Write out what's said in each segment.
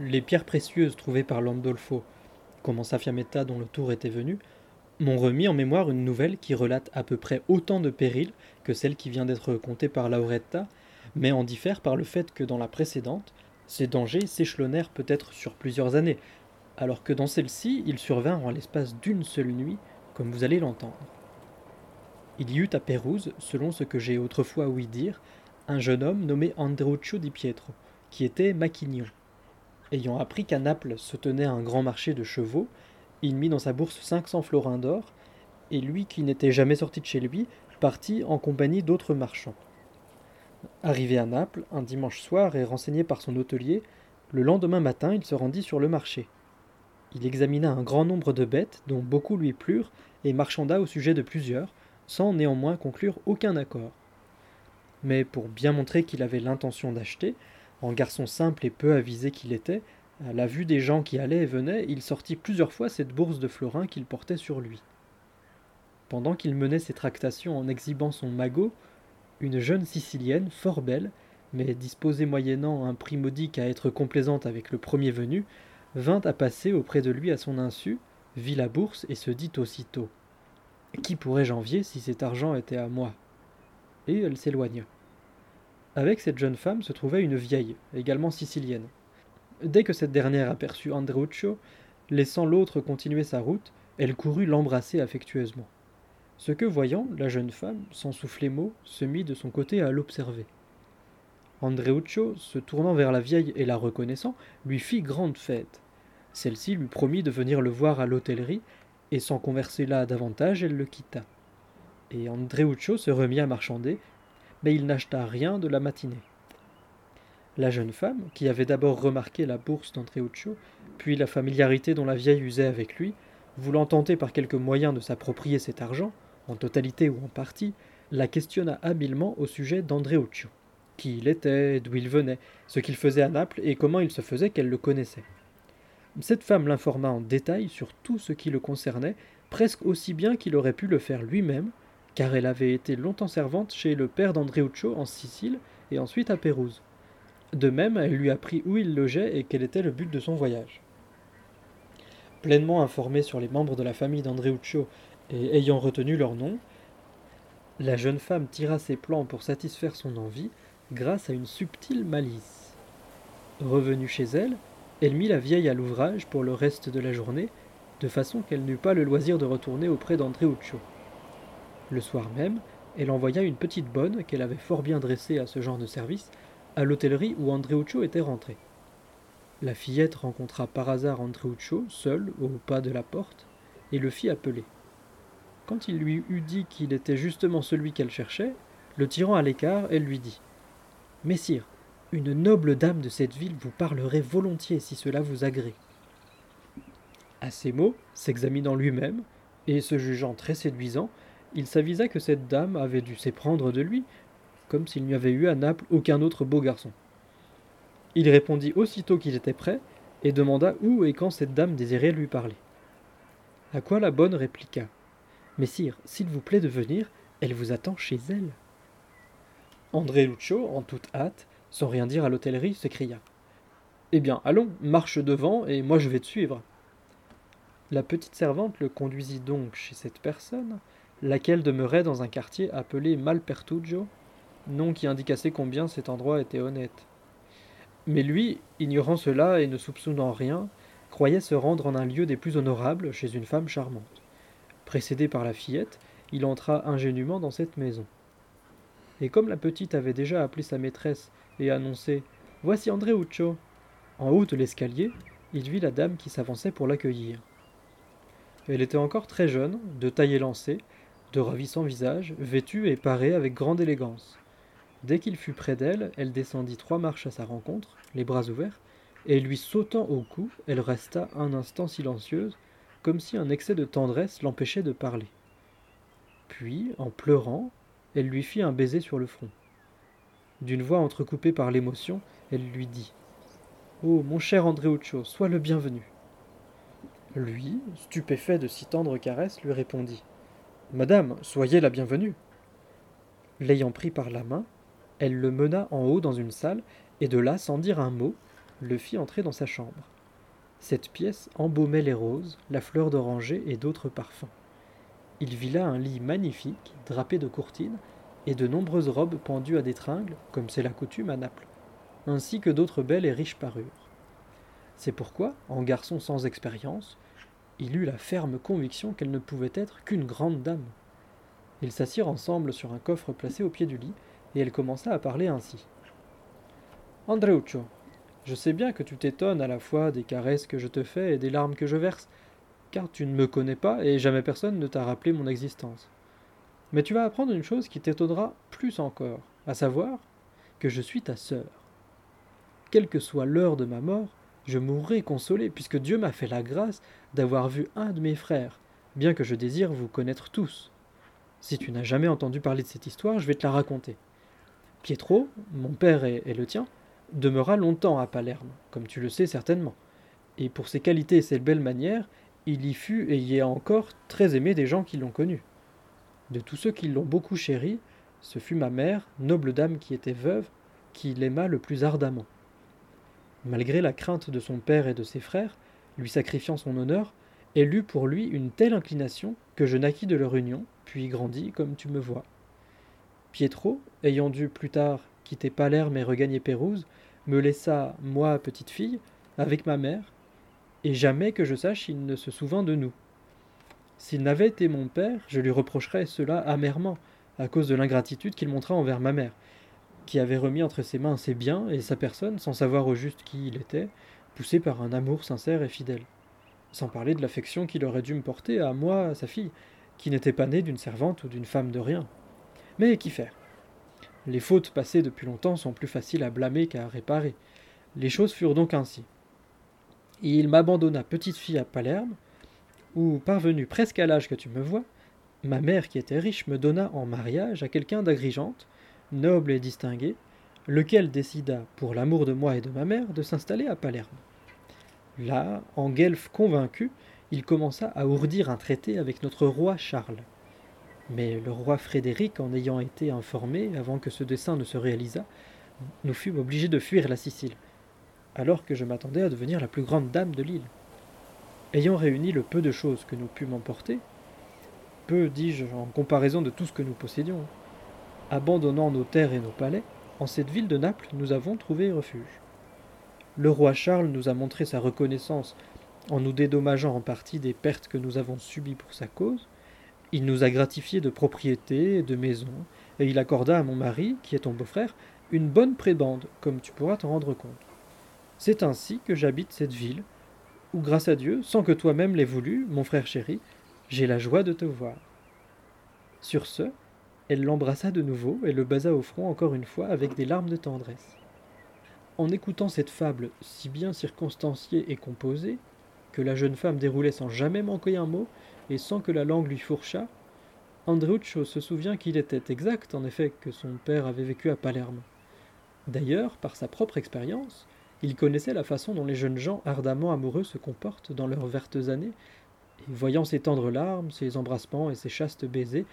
les pierres précieuses trouvées par Landolfo, commença Fiametta dont le tour était venu, m'ont remis en mémoire une nouvelle qui relate à peu près autant de périls que celle qui vient d'être contée par Lauretta, mais en diffère par le fait que dans la précédente, ces dangers s'échelonnèrent peut-être sur plusieurs années, alors que dans celle-ci, ils survinrent en l'espace d'une seule nuit, comme vous allez l'entendre. Il y eut à Pérouse, selon ce que j'ai autrefois ouï dire, un jeune homme nommé Andreuccio di Pietro, qui était maquignon. Ayant appris qu'à Naples se tenait un grand marché de chevaux, il mit dans sa bourse 500 florins d'or, et lui qui n'était jamais sorti de chez lui, partit en compagnie d'autres marchands. Arrivé à Naples, un dimanche soir et renseigné par son hôtelier, le lendemain matin il se rendit sur le marché. Il examina un grand nombre de bêtes, dont beaucoup lui plurent, et marchanda au sujet de plusieurs, sans néanmoins conclure aucun accord. Mais pour bien montrer qu'il avait l'intention d'acheter, en garçon simple et peu avisé qu'il était, à la vue des gens qui allaient et venaient, il sortit plusieurs fois cette bourse de florins qu'il portait sur lui. Pendant qu'il menait ses tractations en exhibant son magot, une jeune Sicilienne, fort belle, mais disposée moyennant un prix modique à être complaisante avec le premier venu, vint à passer auprès de lui à son insu, vit la bourse et se dit aussitôt Qui pourrais-je envier si cet argent était à moi? Et elle s'éloigna. Avec cette jeune femme se trouvait une vieille, également sicilienne. Dès que cette dernière aperçut Andreuccio, laissant l'autre continuer sa route, elle courut l'embrasser affectueusement. Ce que voyant, la jeune femme, sans souffler mot, se mit de son côté à l'observer. Andreuccio, se tournant vers la vieille et la reconnaissant, lui fit grande fête. Celle-ci lui promit de venir le voir à l'hôtellerie, et sans converser là davantage, elle le quitta. Et Andreuccio se remit à marchander, mais il n'acheta rien de la matinée. La jeune femme, qui avait d'abord remarqué la bourse d'Andreuccio, puis la familiarité dont la vieille usait avec lui, voulant tenter par quelque moyen de s'approprier cet argent, en totalité ou en partie, la questionna habilement au sujet d'Andreuccio. Qui il était, d'où il venait, ce qu'il faisait à Naples et comment il se faisait qu'elle le connaissait. Cette femme l'informa en détail sur tout ce qui le concernait, presque aussi bien qu'il aurait pu le faire lui-même, car elle avait été longtemps servante chez le père d'Andreuccio en Sicile et ensuite à Pérouse. De même, elle lui apprit où il logeait et quel était le but de son voyage. Pleinement informée sur les membres de la famille d'Andreuccio et ayant retenu leur nom, la jeune femme tira ses plans pour satisfaire son envie grâce à une subtile malice. Revenue chez elle, elle mit la vieille à l'ouvrage pour le reste de la journée, de façon qu'elle n'eut pas le loisir de retourner auprès d'Andreuccio. Le soir même, elle envoya une petite bonne qu'elle avait fort bien dressée à ce genre de service à l'hôtellerie où Andreuccio était rentré. La fillette rencontra par hasard Andreuccio, seul, au pas de la porte, et le fit appeler. Quand il lui eut dit qu'il était justement celui qu'elle cherchait, le tirant à l'écart, elle lui dit Messire, une noble dame de cette ville vous parlerait volontiers si cela vous agrée. À ces mots, s'examinant lui-même, et se jugeant très séduisant, il s'avisa que cette dame avait dû s'éprendre de lui, comme s'il n'y avait eu à Naples aucun autre beau garçon. Il répondit aussitôt qu'il était prêt, et demanda où et quand cette dame désirait lui parler. À quoi la bonne répliqua Messire, s'il vous plaît de venir, elle vous attend chez elle. André Lucio, en toute hâte, sans rien dire à l'hôtellerie, s'écria Eh bien, allons, marche devant, et moi je vais te suivre. La petite servante le conduisit donc chez cette personne, laquelle demeurait dans un quartier appelé Malpertugio, nom qui indique assez combien cet endroit était honnête. Mais lui, ignorant cela et ne soupçonnant rien, croyait se rendre en un lieu des plus honorables chez une femme charmante. Précédé par la fillette, il entra ingénument dans cette maison. Et comme la petite avait déjà appelé sa maîtresse et annoncé Voici Andreuccio en haut de l'escalier, il vit la dame qui s'avançait pour l'accueillir. Elle était encore très jeune, de taille élancée, de ravissant visage, vêtue et parée avec grande élégance. Dès qu'il fut près d'elle, elle descendit trois marches à sa rencontre, les bras ouverts, et lui sautant au cou, elle resta un instant silencieuse, comme si un excès de tendresse l'empêchait de parler. Puis, en pleurant, elle lui fit un baiser sur le front. D'une voix entrecoupée par l'émotion, elle lui dit Oh, mon cher Andreuccio, sois le bienvenu. Lui, stupéfait de si tendres caresses, lui répondit Madame, soyez la bienvenue. L'ayant pris par la main, elle le mena en haut dans une salle, et de là, sans dire un mot, le fit entrer dans sa chambre. Cette pièce embaumait les roses, la fleur d'oranger et d'autres parfums. Il vit là un lit magnifique, drapé de courtines, et de nombreuses robes pendues à des tringles, comme c'est la coutume à Naples, ainsi que d'autres belles et riches parures. C'est pourquoi, en garçon sans expérience, il eut la ferme conviction qu'elle ne pouvait être qu'une grande dame. Ils s'assirent ensemble sur un coffre placé au pied du lit, et elle commença à parler ainsi. Andreuccio, je sais bien que tu t'étonnes à la fois des caresses que je te fais et des larmes que je verse, car tu ne me connais pas et jamais personne ne t'a rappelé mon existence. Mais tu vas apprendre une chose qui t'étonnera plus encore, à savoir que je suis ta sœur. Quelle que soit l'heure de ma mort, je mourrai consolé, puisque Dieu m'a fait la grâce d'avoir vu un de mes frères, bien que je désire vous connaître tous. Si tu n'as jamais entendu parler de cette histoire, je vais te la raconter. Pietro, mon père et, le tien, demeura longtemps à Palerme, comme tu le sais certainement. Et pour ses qualités et ses belles manières, il y fut et y est encore très aimé des gens qui l'ont connu. De tous ceux qui l'ont beaucoup chéri, ce fut ma mère, noble dame qui était veuve, qui l'aima le plus ardemment. Malgré la crainte de son père et de ses frères, lui sacrifiant son honneur, elle eut pour lui une telle inclination que je naquis de leur union, puis grandis comme tu me vois. Pietro, ayant dû plus tard quitter Palerme et regagner Pérouse, me laissa, moi, petite fille, avec ma mère, et jamais que je sache il ne se souvint de nous. S'il n'avait été mon père, je lui reprocherais cela amèrement, à cause de l'ingratitude qu'il montra envers ma mère, qui avait remis entre ses mains ses biens et sa personne sans savoir au juste qui il était, poussé par un amour sincère et fidèle. Sans parler de l'affection qu'il aurait dû me porter à moi, sa fille, qui n'était pas née d'une servante ou d'une femme de rien. Mais qu'y faire? Les fautes passées depuis longtemps sont plus faciles à blâmer qu'à réparer. Les choses furent donc ainsi et il m'abandonna petite fille à Palerme, où, parvenu presque à l'âge que tu me vois, ma mère qui était riche me donna en mariage à quelqu'un d'Agrigente, noble et distingué, lequel décida, pour l'amour de moi et de ma mère, de s'installer à Palerme. Là, en guelfe convaincu, il commença à ourdir un traité avec notre roi Charles. Mais le roi Frédéric, en ayant été informé, avant que ce dessein ne se réalisât, nous fûmes obligés de fuir la Sicile, alors que je m'attendais à devenir la plus grande dame de l'île. Ayant réuni le peu de choses que nous pûmes emporter, peu, dis-je, en comparaison de tout ce que nous possédions, abandonnant nos terres et nos palais, en cette ville de Naples nous avons trouvé refuge. Le roi Charles nous a montré sa reconnaissance en nous dédommageant en partie des pertes que nous avons subies pour sa cause. Il nous a gratifiés de propriétés et de maisons, et il accorda à mon mari, qui est ton beau-frère, une bonne prébande, comme tu pourras t'en rendre compte. C'est ainsi que j'habite cette ville, où, grâce à Dieu, sans que toi-même l'aies voulu, mon frère chéri, j'ai la joie de te voir. Sur ce, elle l'embrassa de nouveau et le baisa au front encore une fois avec des larmes de tendresse. En écoutant cette fable si bien circonstanciée et composée, que la jeune femme déroulait sans jamais manquer un mot et sans que la langue lui fourchât, Andreuccio se souvient qu'il était exact, en effet, que son père avait vécu à Palerme. D'ailleurs, par sa propre expérience, il connaissait la façon dont les jeunes gens ardemment amoureux se comportent dans leurs vertes années, et voyant ses tendres larmes, ses embrassements et ses chastes baisers,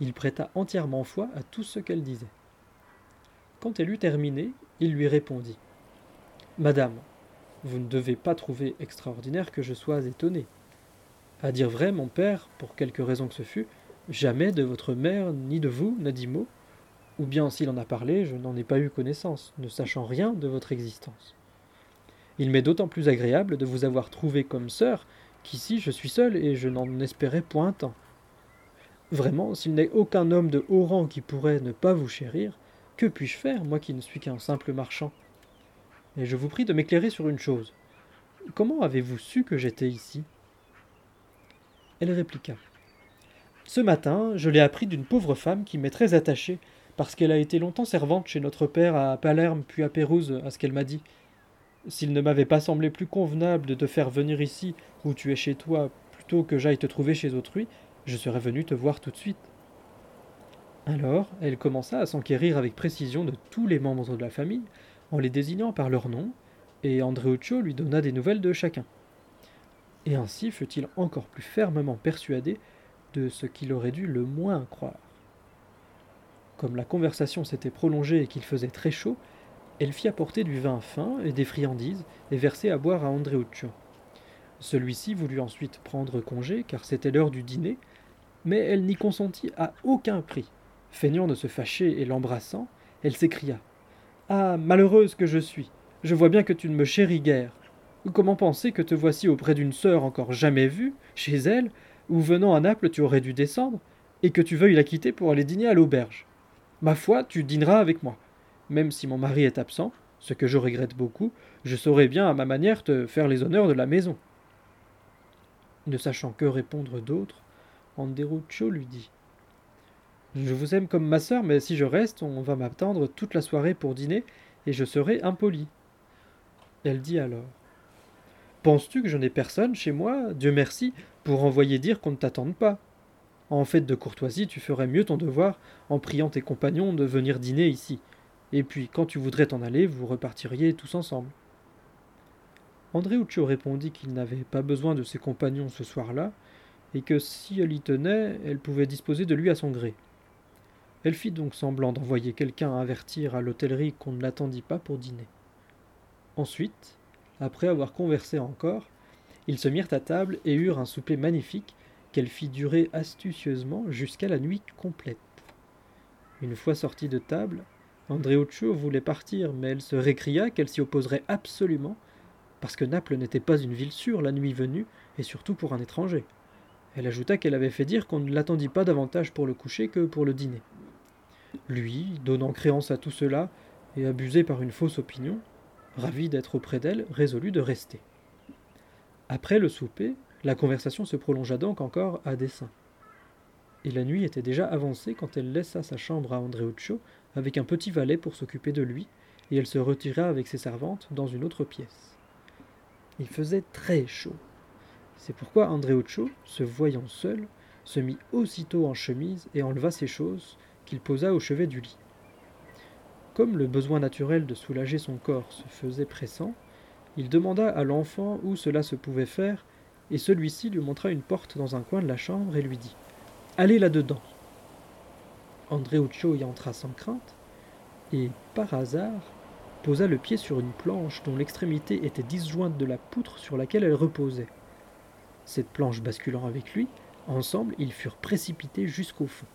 il prêta entièrement foi à tout ce qu'elle disait. Quand elle eut terminé, il lui répondit. Madame, vous ne devez pas trouver extraordinaire que je sois étonné. À dire vrai, mon père, pour quelque raison que ce fût, jamais de votre mère ni de vous n'a dit mot, ou bien s'il en a parlé, je n'en ai pas eu connaissance, ne sachant rien de votre existence. Il m'est d'autant plus agréable de vous avoir trouvé comme sœur, qu'ici je suis seul et je n'en espérais point tant. Vraiment, s'il n'est aucun homme de haut rang qui pourrait ne pas vous chérir, que puis-je faire, moi qui ne suis qu'un simple marchand? Et je vous prie de m'éclairer sur une chose. Comment avez-vous su que j'étais ici? Elle répliqua. Ce matin, je l'ai appris d'une pauvre femme qui m'est très attachée, parce qu'elle a été longtemps servante chez notre père à Palerme puis à Pérouse, à ce qu'elle m'a dit. S'il ne m'avait pas semblé plus convenable de te faire venir ici, où tu es chez toi, plutôt que j'aille te trouver chez autrui, je serais venu te voir tout de suite. Alors, elle commença à s'enquérir avec précision de tous les membres de la famille, en les désignant par leur nom, et Andreuccio lui donna des nouvelles de chacun. Et ainsi fut-il encore plus fermement persuadé de ce qu'il aurait dû le moins croire. Comme la conversation s'était prolongée et qu'il faisait très chaud, Elle fit apporter du vin fin et des friandises et verser à boire à Andreuccio. Celui-ci voulut ensuite prendre congé, car c'était l'heure du dîner, mais elle n'y consentit à aucun prix. Feignant de se fâcher et l'embrassant, elle s'écria Ah, malheureuse que je suis Je vois bien que tu ne me chéris guère. Comment penser que te voici auprès d'une sœur encore jamais vue, chez elle, où venant à Naples tu aurais dû descendre, et que tu veuilles la quitter pour aller dîner à l'auberge? Ma foi, tu dîneras avec moi. Même si mon mari est absent, ce que je regrette beaucoup, je saurai bien à ma manière te faire les honneurs de la maison. Ne sachant que répondre d'autre, Anderuccio lui dit Je vous aime comme ma sœur, mais si je reste, on va m'attendre toute la soirée pour dîner, et je serai impoli. Elle dit alors Penses-tu que je n'ai personne chez moi, Dieu merci, pour envoyer dire qu'on ne t'attende pas? En fait de courtoisie, tu ferais mieux ton devoir en priant tes compagnons de venir dîner ici. Et puis, quand tu voudrais t'en aller, vous repartiriez tous ensemble. Andreuccio répondit qu'il n'avait pas besoin de ses compagnons ce soir-là, et que si elle y tenait, elle pouvait disposer de lui à son gré. Elle fit donc semblant d'envoyer quelqu'un avertir à l'hôtellerie qu'on ne l'attendit pas pour dîner. Ensuite, après avoir conversé encore, ils se mirent à table et eurent un souper magnifique qu'elle fit durer astucieusement jusqu'à la nuit complète. Une fois sortie de table, Andreuccio voulait partir, mais elle se récria qu'elle s'y opposerait absolument, parce que Naples n'était pas une ville sûre la nuit venue, et surtout pour un étranger. Elle ajouta qu'elle avait fait dire qu'on ne l'attendit pas davantage pour le coucher que pour le dîner. Lui, donnant créance à tout cela, et abusé par une fausse opinion, ravi d'être auprès d'elle, résolut de rester. Après le souper, la conversation se prolongea donc encore à dessein. Et la nuit était déjà avancée quand elle laissa sa chambre à Andreuccio avec un petit valet pour s'occuper de lui, et elle se retira avec ses servantes dans une autre pièce. Il faisait très chaud. C'est pourquoi Andreuccio, se voyant seul, se mit aussitôt en chemise et enleva ses choses qu'il posa au chevet du lit. Comme le besoin naturel de soulager son corps se faisait pressant, il demanda à l'enfant où cela se pouvait faire, et celui-ci lui montra une porte dans un coin de la chambre et lui dit Allez là-dedans. Andreuccio y entra sans crainte, et, par hasard, posa le pied sur une planche dont l'extrémité était disjointe de la poutre sur laquelle elle reposait. Cette planche basculant avec lui, ensemble ils furent précipités jusqu'au fond.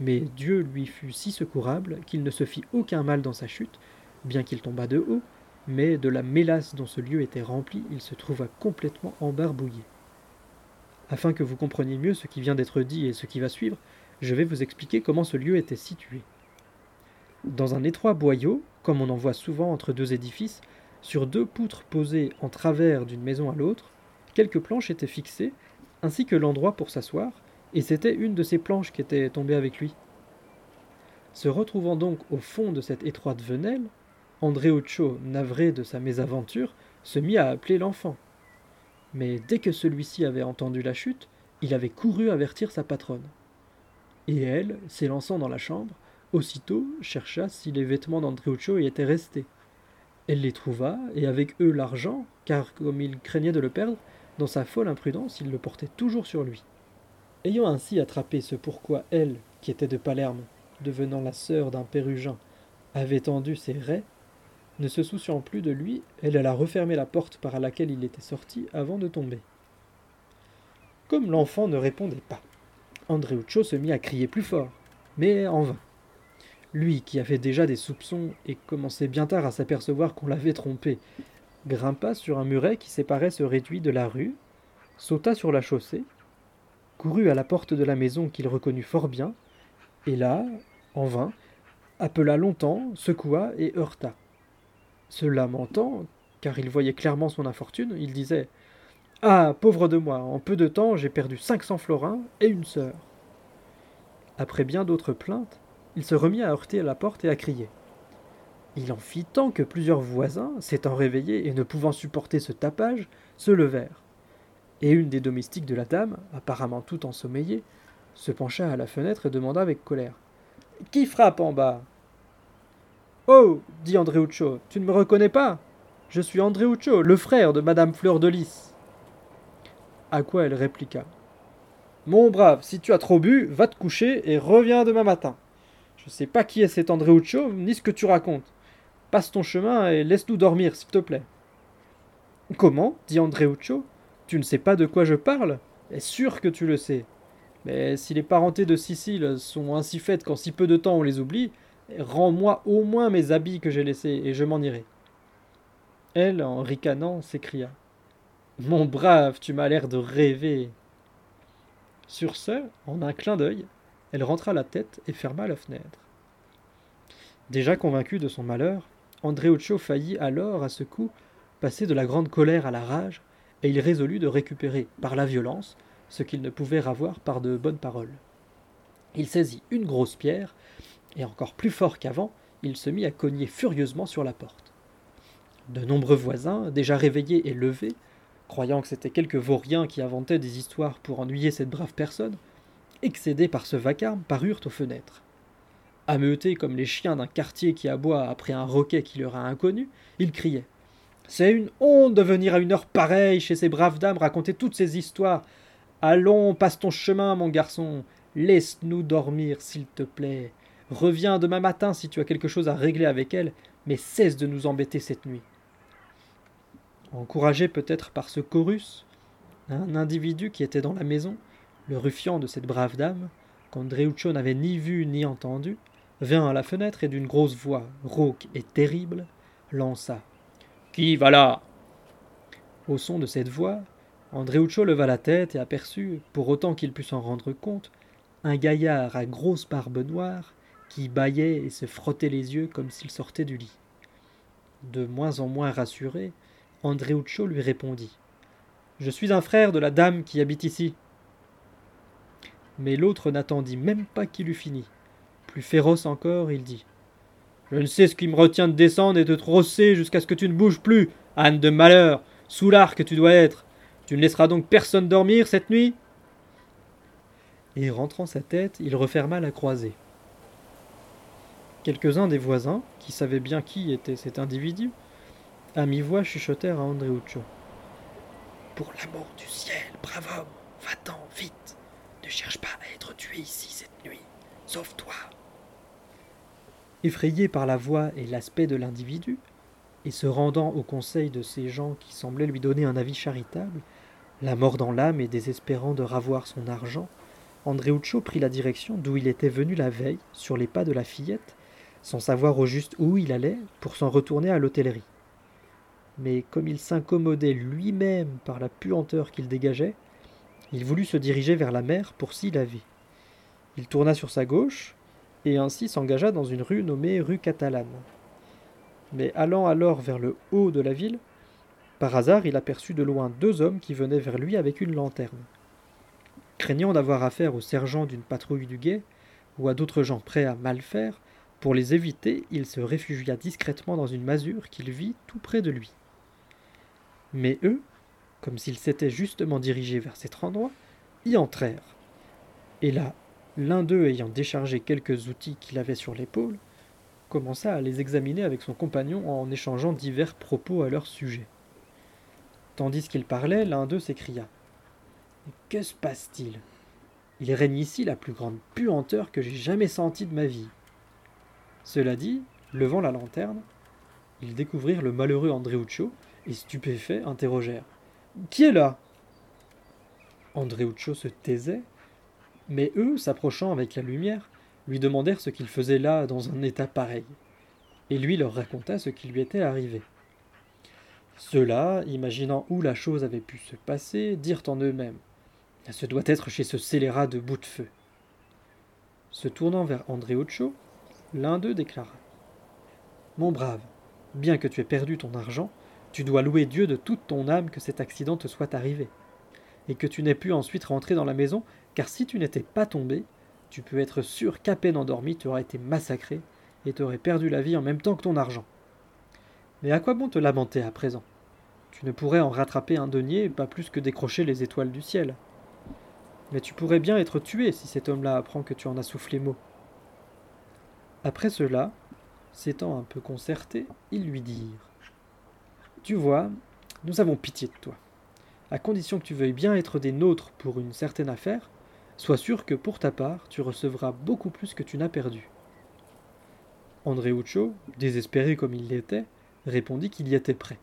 Mais Dieu lui fut si secourable qu'il ne se fit aucun mal dans sa chute, bien qu'il tombât de haut, mais de la mélasse dont ce lieu était rempli, il se trouva complètement embarbouillé. Afin que vous compreniez mieux ce qui vient d'être dit et ce qui va suivre, je vais vous expliquer comment ce lieu était situé. Dans un étroit boyau, comme on en voit souvent entre deux édifices, sur deux poutres posées en travers d'une maison à l'autre, quelques planches étaient fixées, ainsi que l'endroit pour s'asseoir, et c'était une de ces planches qui était tombée avec lui. Se retrouvant donc au fond de cette étroite venelle, Andreuccio, navré de sa mésaventure, se mit à appeler l'enfant. Mais dès que celui-ci avait entendu la chute, il avait couru avertir sa patronne. Et elle, s'élançant dans la chambre, aussitôt chercha si les vêtements d'Andreuccio y étaient restés. Elle les trouva, et avec eux l'argent, car comme il craignait de le perdre, dans sa folle imprudence, il le portait toujours sur lui. Ayant ainsi attrapé ce pourquoi elle, qui était de Palerme, devenant la sœur d'un Pérugin, avait tendu ses raies, ne se souciant plus de lui, elle alla refermer la porte par laquelle il était sorti avant de tomber. Comme l'enfant ne répondait pas, Andreuccio se mit à crier plus fort, mais en vain. Lui, qui avait déjà des soupçons et commençait bien tard à s'apercevoir qu'on l'avait trompé, grimpa sur un muret qui séparait ce réduit de la rue, sauta sur la chaussée, courut à la porte de la maison qu'il reconnut fort bien, et là, en vain, appela longtemps, secoua et heurta. Se lamentant, car il voyait clairement son infortune, il disait Ah, pauvre de moi, en peu de temps j'ai perdu cinq cents florins et une sœur. Après bien d'autres plaintes, il se remit à heurter à la porte et à crier. Il en fit tant que plusieurs voisins, s'étant réveillés et ne pouvant supporter ce tapage, se levèrent et une des domestiques de la dame, apparemment tout ensommeillée, se pencha à la fenêtre et demanda avec colère Qui frappe en bas Oh dit Andreuccio, tu ne me reconnais pas Je suis Andreuccio, le frère de madame Fleur de Lys. À quoi elle répliqua Mon brave, si tu as trop bu, va te coucher et reviens demain matin. Je ne sais pas qui est cet Andreuccio, ni ce que tu racontes. Passe ton chemin et laisse-nous dormir, s'il te plaît. Comment dit Andreuccio. Tu ne sais pas de quoi je parle? Est sûr que tu le sais? Mais si les parentés de Sicile sont ainsi faites qu'en si peu de temps on les oublie, rends-moi au moins mes habits que j'ai laissés et je m'en irai. Elle, en ricanant, s'écria. Mon brave, tu m'as l'air de rêver. Sur ce, en un clin d'œil, elle rentra la tête et ferma la fenêtre. Déjà convaincu de son malheur, Andreuccio faillit alors, à ce coup, passer de la grande colère à la rage, et il résolut de récupérer, par la violence, ce qu'il ne pouvait ravoir par de bonnes paroles. Il saisit une grosse pierre, et encore plus fort qu'avant, il se mit à cogner furieusement sur la porte. De nombreux voisins, déjà réveillés et levés, croyant que c'était quelques vauriens qui inventaient des histoires pour ennuyer cette brave personne, excédés par ce vacarme, parurent aux fenêtres. Ameutés comme les chiens d'un quartier qui aboie après un roquet qui leur a inconnu, ils criaient C'est une honte de venir à une heure pareille chez ces braves dames raconter toutes ces histoires. Allons, passe ton chemin, mon garçon. Laisse-nous dormir, s'il te plaît. Reviens demain matin si tu as quelque chose à régler avec elles, mais cesse de nous embêter cette nuit. Encouragé peut-être par ce chorus, un individu qui était dans la maison, le ruffian de cette brave dame, qu'Andreuccio n'avait ni vu ni entendu, vint à la fenêtre et d'une grosse voix, rauque et terrible, lança Qui va là? Au son de cette voix, Andreuccio leva la tête et aperçut, pour autant qu'il pût s'en rendre compte, un gaillard à grosse barbe noire qui bâillait et se frottait les yeux comme s'il sortait du lit. De moins en moins rassuré, Andreuccio lui répondit Je suis un frère de la dame qui habite ici. Mais l'autre n'attendit même pas qu'il eût fini. Plus féroce encore, il dit Je ne sais ce qui me retient de descendre et de te rosser jusqu'à ce que tu ne bouges plus, âne de malheur, soulard que tu dois être. Tu ne laisseras donc personne dormir cette nuit? Et rentrant sa tête, il referma la croisée. Quelques-uns des voisins, qui savaient bien qui était cet individu, à mi-voix chuchotèrent à Andreuccio. Pour l'amour du ciel, brave homme, va-t'en, vite. Ne cherche pas à être tué ici cette nuit. Sauve-toi. Effrayé par la voix et l'aspect de l'individu, et se rendant au conseil de ces gens qui semblaient lui donner un avis charitable, la mort dans l'âme et désespérant de ravoir son argent, Andreuccio prit la direction d'où il était venu la veille, sur les pas de la fillette, sans savoir au juste où il allait, pour s'en retourner à l'hôtellerie mais comme il s'incommodait lui-même par la puanteur qu'il dégageait, il voulut se diriger vers la mer pour s'y laver. Il tourna sur sa gauche, et ainsi s'engagea dans une rue nommée rue Catalane. Mais allant alors vers le haut de la ville, par hasard il aperçut de loin deux hommes qui venaient vers lui avec une lanterne. Craignant d'avoir affaire au sergent d'une patrouille du guet, ou à d'autres gens prêts à mal faire, pour les éviter, il se réfugia discrètement dans une masure qu'il vit tout près de lui. Mais eux, comme s'ils s'étaient justement dirigés vers cet endroit, y entrèrent. Et là, l'un d'eux ayant déchargé quelques outils qu'il avait sur l'épaule, commença à les examiner avec son compagnon en échangeant divers propos à leur sujet. Tandis qu'il parlait, l'un d'eux s'écria Que se passe-t-il? Il règne ici la plus grande puanteur que j'ai jamais sentie de ma vie. Cela dit, levant la lanterne, ils découvrirent le malheureux Andreuccio, et stupéfaits interrogèrent Qui est là? Andreuccio se taisait, mais eux, s'approchant avec la lumière, lui demandèrent ce qu'il faisait là dans un état pareil, et lui leur raconta ce qui lui était arrivé. Ceux-là, imaginant où la chose avait pu se passer, dirent en eux-mêmes Ce doit être chez ce scélérat de bout de feu. Se tournant vers Andreuccio, l'un d'eux déclara Mon brave, bien que tu aies perdu ton argent, tu dois louer Dieu de toute ton âme que cet accident te soit arrivé, et que tu n'aies pu ensuite rentrer dans la maison, car si tu n'étais pas tombé, tu peux être sûr qu'à peine endormi, tu aurais été massacré, et tu aurais perdu la vie en même temps que ton argent. Mais à quoi bon te lamenter à présent? Tu ne pourrais en rattraper un denier, pas plus que décrocher les étoiles du ciel. Mais tu pourrais bien être tué si cet homme-là apprend que tu en as soufflé mot. Après cela, s'étant un peu concerté, ils lui dirent tu vois, nous avons pitié de toi. À condition que tu veuilles bien être des nôtres pour une certaine affaire, sois sûr que pour ta part, tu recevras beaucoup plus que tu n'as perdu. Andreuccio, désespéré comme il l'était, répondit qu'il y était prêt.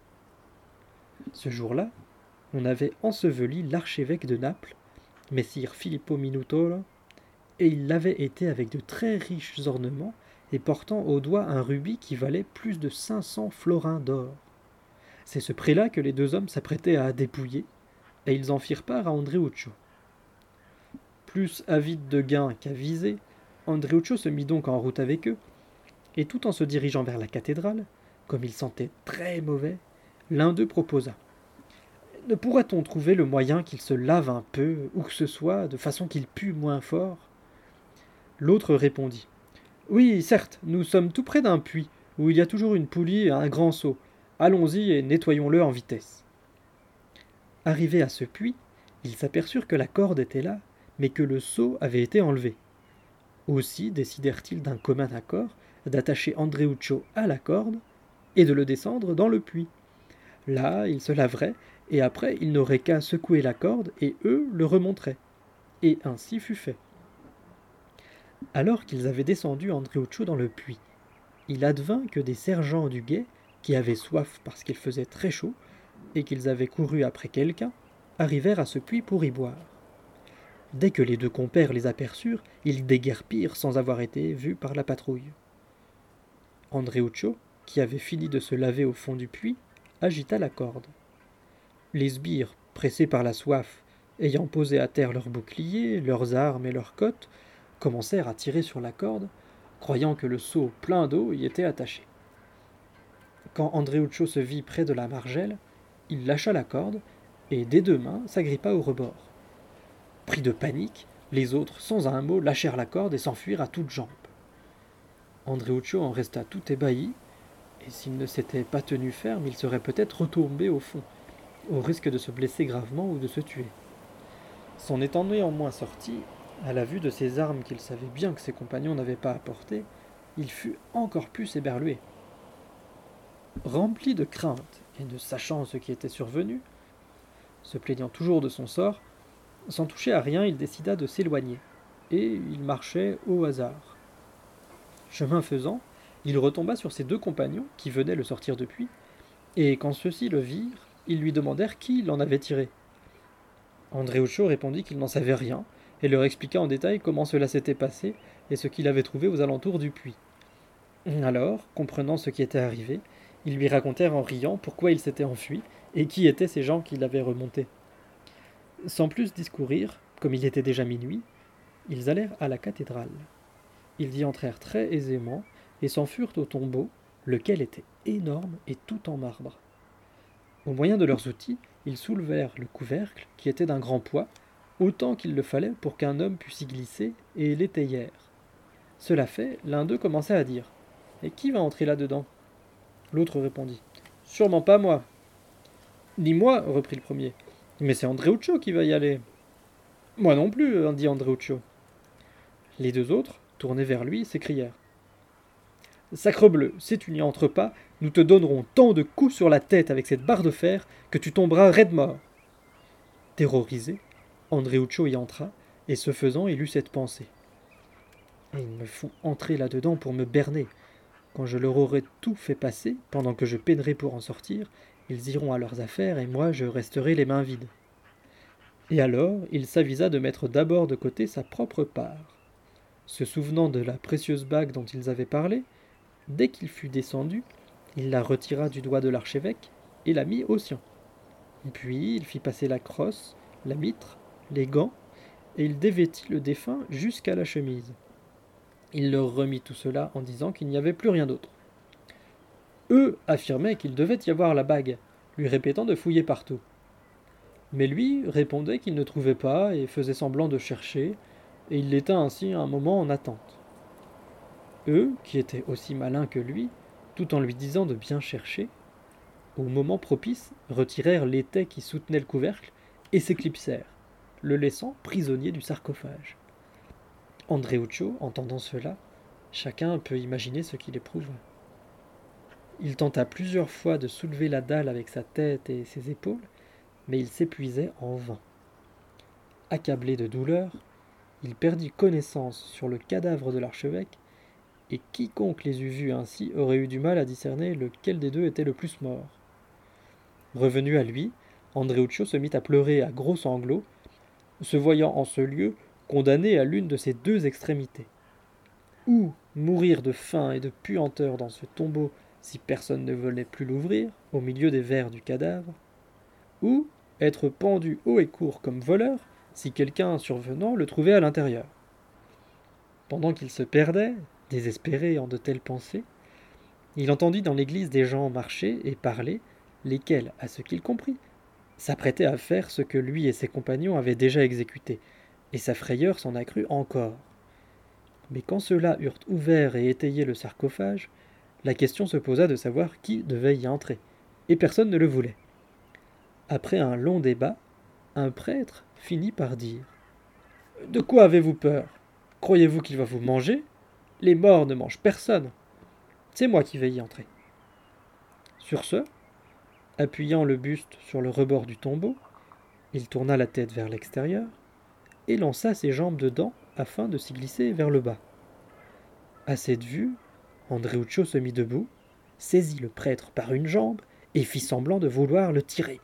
Ce jour-là, on avait enseveli l'archevêque de Naples, messire Filippo Minutola, et il l'avait été avec de très riches ornements et portant au doigt un rubis qui valait plus de cinq cents florins d'or. C'est ce prix-là que les deux hommes s'apprêtaient à dépouiller, et ils en firent part à Andreuccio. Plus avide de gain qu'avisé, Andreuccio se mit donc en route avec eux, et tout en se dirigeant vers la cathédrale, comme il sentait très mauvais, l'un d'eux proposa. Ne pourrait-on trouver le moyen qu'il se lave un peu, où que ce soit, de façon qu'il pue moins fort? L'autre répondit. Oui, certes, nous sommes tout près d'un puits, où il y a toujours une poulie et un grand seau. Allons-y et nettoyons-le en vitesse. Arrivés à ce puits, ils s'aperçurent que la corde était là, mais que le seau avait été enlevé. Aussi décidèrent-ils d'un commun accord d'attacher Andreuccio à la corde et de le descendre dans le puits. Là, il se laverait, et après il n'aurait qu'à secouer la corde, et eux le remonteraient. Et ainsi fut fait. Alors qu'ils avaient descendu Andreuccio dans le puits, il advint que des sergents du guet, qui avaient soif parce qu'il faisait très chaud, et qu'ils avaient couru après quelqu'un, arrivèrent à ce puits pour y boire. Dès que les deux compères les aperçurent, ils déguerpirent sans avoir été vus par la patrouille. Andreuccio, qui avait fini de se laver au fond du puits, agita la corde. Les sbires, pressés par la soif, ayant posé à terre leurs boucliers, leurs armes et leurs cottes, commencèrent à tirer sur la corde, croyant que le seau plein d'eau y était attaché. Quand Andreuccio se vit près de la margelle, il lâcha la corde et des deux mains s'agrippa au rebord. Pris de panique, les autres, sans un mot, lâchèrent la corde et s'enfuirent à toutes jambes. Andreuccio en resta tout ébahi, et s'il ne s'était pas tenu ferme, il serait peut-être retombé au fond, au risque de se blesser gravement ou de se tuer. S'en étant néanmoins sorti, à la vue de ces armes qu'il savait bien que ses compagnons n'avaient pas apportées, il fut encore plus éberlué. Rempli de crainte et ne sachant ce qui était survenu, se plaignant toujours de son sort, sans toucher à rien, il décida de s'éloigner, et il marchait au hasard. Chemin faisant, il retomba sur ses deux compagnons qui venaient le sortir depuis, et quand ceux-ci le virent, ils lui demandèrent qui l'en avait tiré. Andreuccio répondit qu'il n'en savait rien, et leur expliqua en détail comment cela s'était passé et ce qu'il avait trouvé aux alentours du puits. Alors, comprenant ce qui était arrivé, ils lui racontèrent en riant pourquoi il s'était enfui et qui étaient ces gens qui l'avaient remonté. Sans plus discourir, comme il était déjà minuit, ils allèrent à la cathédrale. Ils y entrèrent très aisément et s'en furent au tombeau, lequel était énorme et tout en marbre. Au moyen de leurs outils, ils soulevèrent le couvercle, qui était d'un grand poids, autant qu'il le fallait pour qu'un homme pût s'y glisser, et l'étayèrent. Cela fait, l'un d'eux commença à dire Et qui va entrer là-dedans? L'autre répondit Sûrement pas moi. Ni moi, reprit le premier. Mais c'est Andreuccio qui va y aller. Moi non plus, dit Andreuccio. Les deux autres, tournés vers lui, s'écrièrent Sacrebleu, si tu n'y entres pas, nous te donnerons tant de coups sur la tête avec cette barre de fer que tu tomberas raide mort. Terrorisé, Andreuccio y entra, et ce faisant, il eut cette pensée. ils me font entrer là-dedans pour me berner. Quand je leur aurai tout fait passer, pendant que je peinerai pour en sortir, ils iront à leurs affaires et moi je resterai les mains vides. Et alors il s'avisa de mettre d'abord de côté sa propre part. Se souvenant de la précieuse bague dont ils avaient parlé, dès qu'il fut descendu, il la retira du doigt de l'archevêque et la mit au sien. Puis il fit passer la crosse, la mitre, les gants, et il dévêtit le défunt jusqu'à la chemise. Il leur remit tout cela en disant qu'il n'y avait plus rien d'autre. Eux affirmaient qu'il devait y avoir la bague, lui répétant de fouiller partout. Mais lui répondait qu'il ne trouvait pas et faisait semblant de chercher, et il l'éteint ainsi un moment en attente. Eux, qui étaient aussi malins que lui, tout en lui disant de bien chercher, au moment propice retirèrent l'étai qui soutenait le couvercle et s'éclipsèrent le laissant prisonnier du sarcophage. Andreuccio, entendant cela, chacun peut imaginer ce qu'il éprouve. Il tenta plusieurs fois de soulever la dalle avec sa tête et ses épaules, mais il s'épuisait en vain. Accablé de douleur, il perdit connaissance sur le cadavre de l'archevêque et quiconque les eût vus ainsi aurait eu du mal à discerner lequel des deux était le plus mort. Revenu à lui, Andreuccio se mit à pleurer à gros sanglots, se voyant en ce lieu condamné à l'une de ces deux extrémités. Ou mourir de faim et de puanteur dans ce tombeau si personne ne voulait plus l'ouvrir, au milieu des vers du cadavre, ou être pendu haut et court comme voleur si quelqu'un survenant le trouvait à l'intérieur. Pendant qu'il se perdait, désespéré en de telles pensées, il entendit dans l'église des gens marcher et parler, lesquels, à ce qu'il comprit, s'apprêtaient à faire ce que lui et ses compagnons avaient déjà exécuté, et sa frayeur s'en accrut encore. Mais quand ceux-là eurent ouvert et étayé le sarcophage, la question se posa de savoir qui devait y entrer, et personne ne le voulait. Après un long débat, un prêtre finit par dire De quoi avez-vous peur? Croyez-vous qu'il va vous manger? Les morts ne mangent personne. C'est moi qui vais y entrer. Sur ce, appuyant le buste sur le rebord du tombeau, il tourna la tête vers l'extérieur et lança ses jambes dedans afin de s'y glisser vers le bas. À cette vue, Andreuccio se mit debout, saisit le prêtre par une jambe et fit semblant de vouloir le tirer.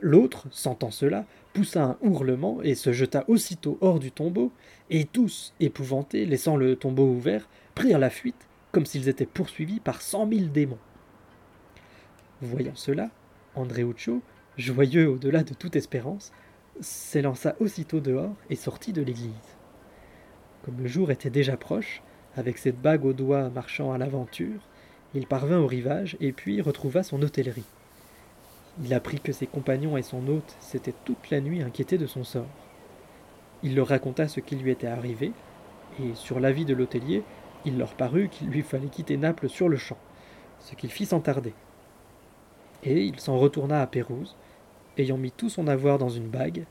L'autre, sentant cela, poussa un hurlement et se jeta aussitôt hors du tombeau, et tous, épouvantés, laissant le tombeau ouvert, prirent la fuite, comme s'ils étaient poursuivis par cent mille démons. Voyant cela, Andreuccio, joyeux au-delà de toute espérance, s'élança aussitôt dehors et sortit de l'église. Comme le jour était déjà proche, avec cette bague au doigt marchant à l'aventure, il parvint au rivage et puis retrouva son hôtellerie. Il apprit que ses compagnons et son hôte s'étaient toute la nuit inquiétés de son sort. Il leur raconta ce qui lui était arrivé, et sur l'avis de l'hôtelier, il leur parut qu'il lui fallait quitter Naples sur le champ, ce qu'il fit sans tarder. Et il s'en retourna à Pérouse, ayant mis tout son avoir dans une bague,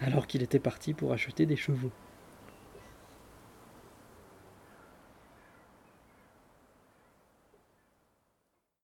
alors qu'il était parti pour acheter des chevaux.